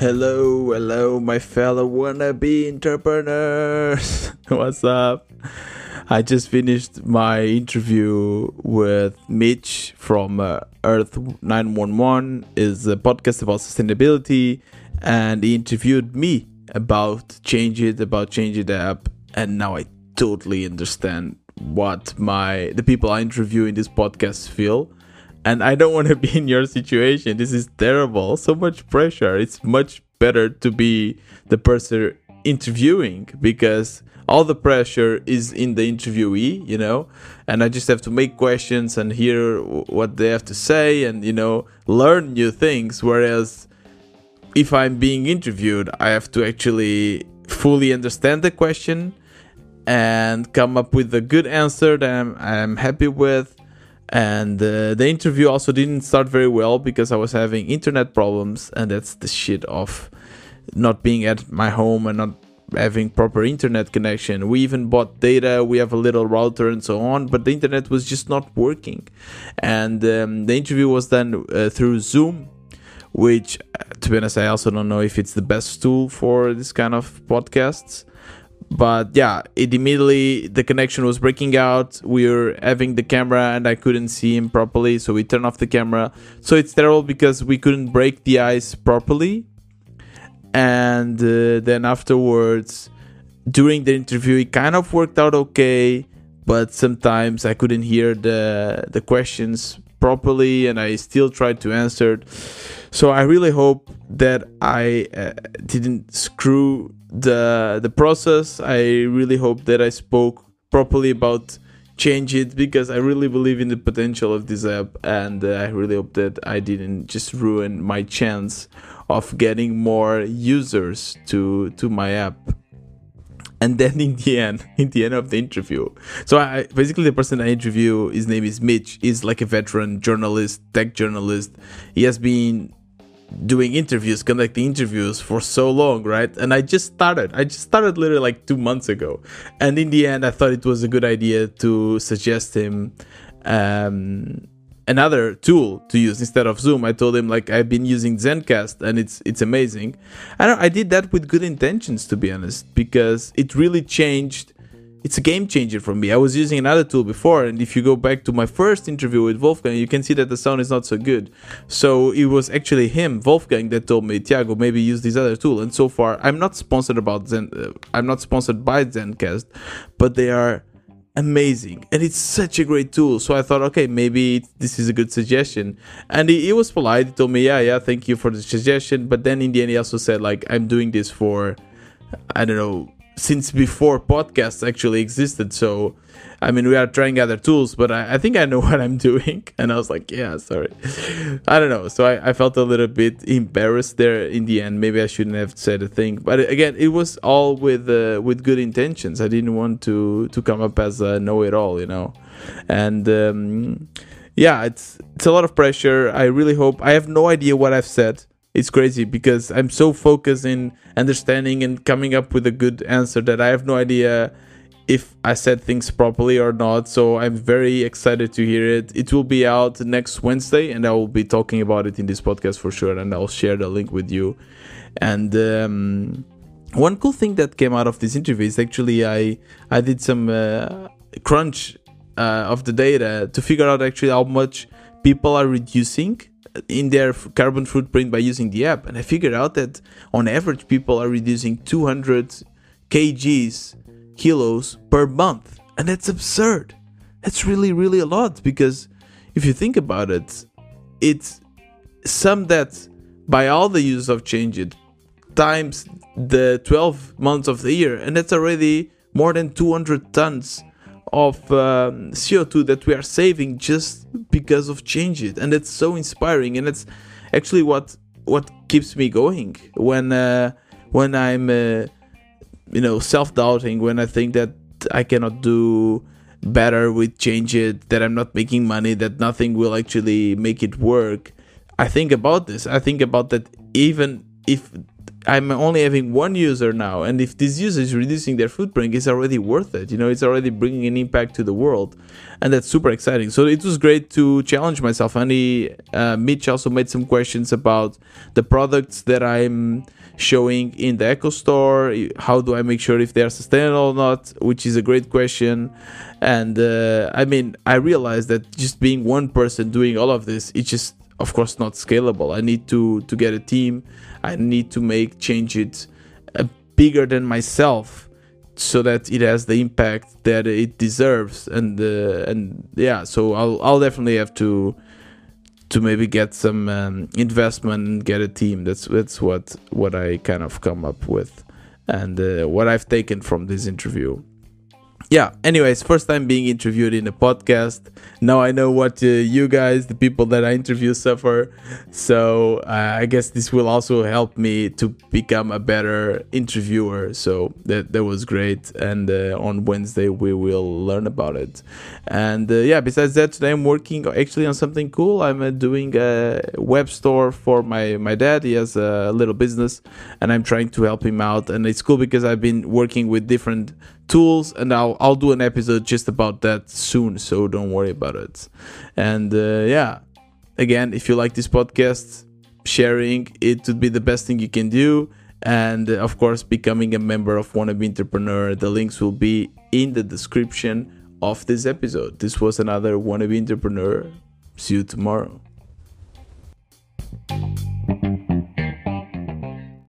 Hello, hello, my fellow wannabe entrepreneurs. What's up? I just finished my interview with Mitch from uh, Earth 911. is a podcast about sustainability, and he interviewed me about Change It, about Change It app, and now I totally understand what my the people I interview in this podcast feel and I don't want to be in your situation. This is terrible. So much pressure. It's much better to be the person interviewing because all the pressure is in the interviewee, you know, and I just have to make questions and hear what they have to say and, you know, learn new things. Whereas if I'm being interviewed, I have to actually fully understand the question and come up with a good answer that I'm, I'm happy with and uh, the interview also didn't start very well because I was having internet problems, and that's the shit of not being at my home and not having proper internet connection. We even bought data, we have a little router and so on, but the internet was just not working. And um, the interview was done uh, through Zoom, which, uh, to be honest, I also don't know if it's the best tool for this kind of podcasts but yeah it immediately the connection was breaking out. We were having the camera and i couldn't see him properly so we turned off the camera. So it's terrible because we couldn't break the ice properly. And uh, then afterwards during the interview it kind of worked out okay but sometimes i couldn't hear the the questions properly and i still tried to answer it. so i really hope that i uh, didn't screw the the process. I really hope that I spoke properly about change it because I really believe in the potential of this app, and uh, I really hope that I didn't just ruin my chance of getting more users to to my app. And then in the end, in the end of the interview, so I basically the person I interview, his name is Mitch. He's like a veteran journalist, tech journalist. He has been doing interviews, conducting interviews for so long, right? And I just started. I just started literally like two months ago. And in the end, I thought it was a good idea to suggest him um, another tool to use instead of Zoom. I told him like I've been using Zencast and it's it's amazing. I I did that with good intentions to be honest because it really changed it's a game changer for me. I was using another tool before, and if you go back to my first interview with Wolfgang, you can see that the sound is not so good. So it was actually him, Wolfgang, that told me, Tiago, maybe use this other tool. And so far, I'm not sponsored about Zen. Uh, I'm not sponsored by Zencast, but they are amazing. And it's such a great tool. So i thought okay maybe this is a good suggestion. And he, he was polite. He told me yeah yeah thank you for the suggestion. But then in the end he also said like i'm doing this for i don't know since before podcasts actually existed. So, I mean, we are trying other tools, but I, I, think I know what I'm doing. And I was like, yeah, sorry. I don't know. So I, I, felt a little bit embarrassed there in the end. Maybe I shouldn't have said a thing. But again, it was all with uh, with good intentions. I didn't want to to come up as a know-it-all, you know. And um, yeah, it's it's a lot of pressure. I really hope. I have no idea what I've said it's crazy because I'm so focused in understanding and coming up with a good answer that I have no idea if I said things properly or not. So I'm very excited to hear it. It will be out next Wednesday, and I will be talking about it in this podcast for sure. And I'll share the link with you. And um, one cool thing that came out of this interview is actually I I did some uh, crunch uh, of the data to figure out actually how much people are reducing in their carbon footprint by using the app. And I figured out that on average, people are reducing 200 kgs, kilos per month. And that's absurd. That's really, really a lot because if you think about it, it's some that by all the use of Change It times the 12 months of the year, and that's already more than 200 tons of um, CO2 that we are saving just because of change it. And it's so inspiring. And it's actually what what keeps me going when uh, when I'm uh, you know self-doubting when I think that I cannot do better with change it that I'm not making money that nothing will actually make it work. I think about this. I think about that even if I'm only having one user now, and if this user is reducing their footprint, it's already worth it. You know, it's already bringing an impact to the world, and that's super exciting. So it was great to challenge myself. And he, uh, Mitch also made some questions about the products that I'm showing in the Eco Store. How do I make sure if they are sustainable or not? Which is a great question. And uh, I mean, I realized that just being one person doing all of this, it's just of course not scalable. I need to to get a team. I need to make change it uh, bigger than myself so that it has the impact that it deserves and uh, and yeah so I'll I'll definitely have to to maybe get some um, investment and get a team that's that's what what I kind of come up with and uh, what I've taken from this interview yeah anyways first time being interviewed in a podcast. Now i know what uh, you guys the people that i interview suffer. So uh, i guess this will also help me to become a better interviewer. So that that was great. And uh, on wednesday we will learn about it. And uh, yeah besides that today i'm working actually on something cool. I'm uh, doing a web store for my my dad. He has a little business and i'm trying to help him out. And it's cool because i've been working with different tools and I'll I'll do an episode just about that soon so don't worry about it. And uh, yeah. Again if you like this podcast sharing it would be the best thing you can do. And uh, of course becoming a member of wannabe entrepreneur the links will be in the description of this episode. This was another wannabe entrepreneur. See you tomorrow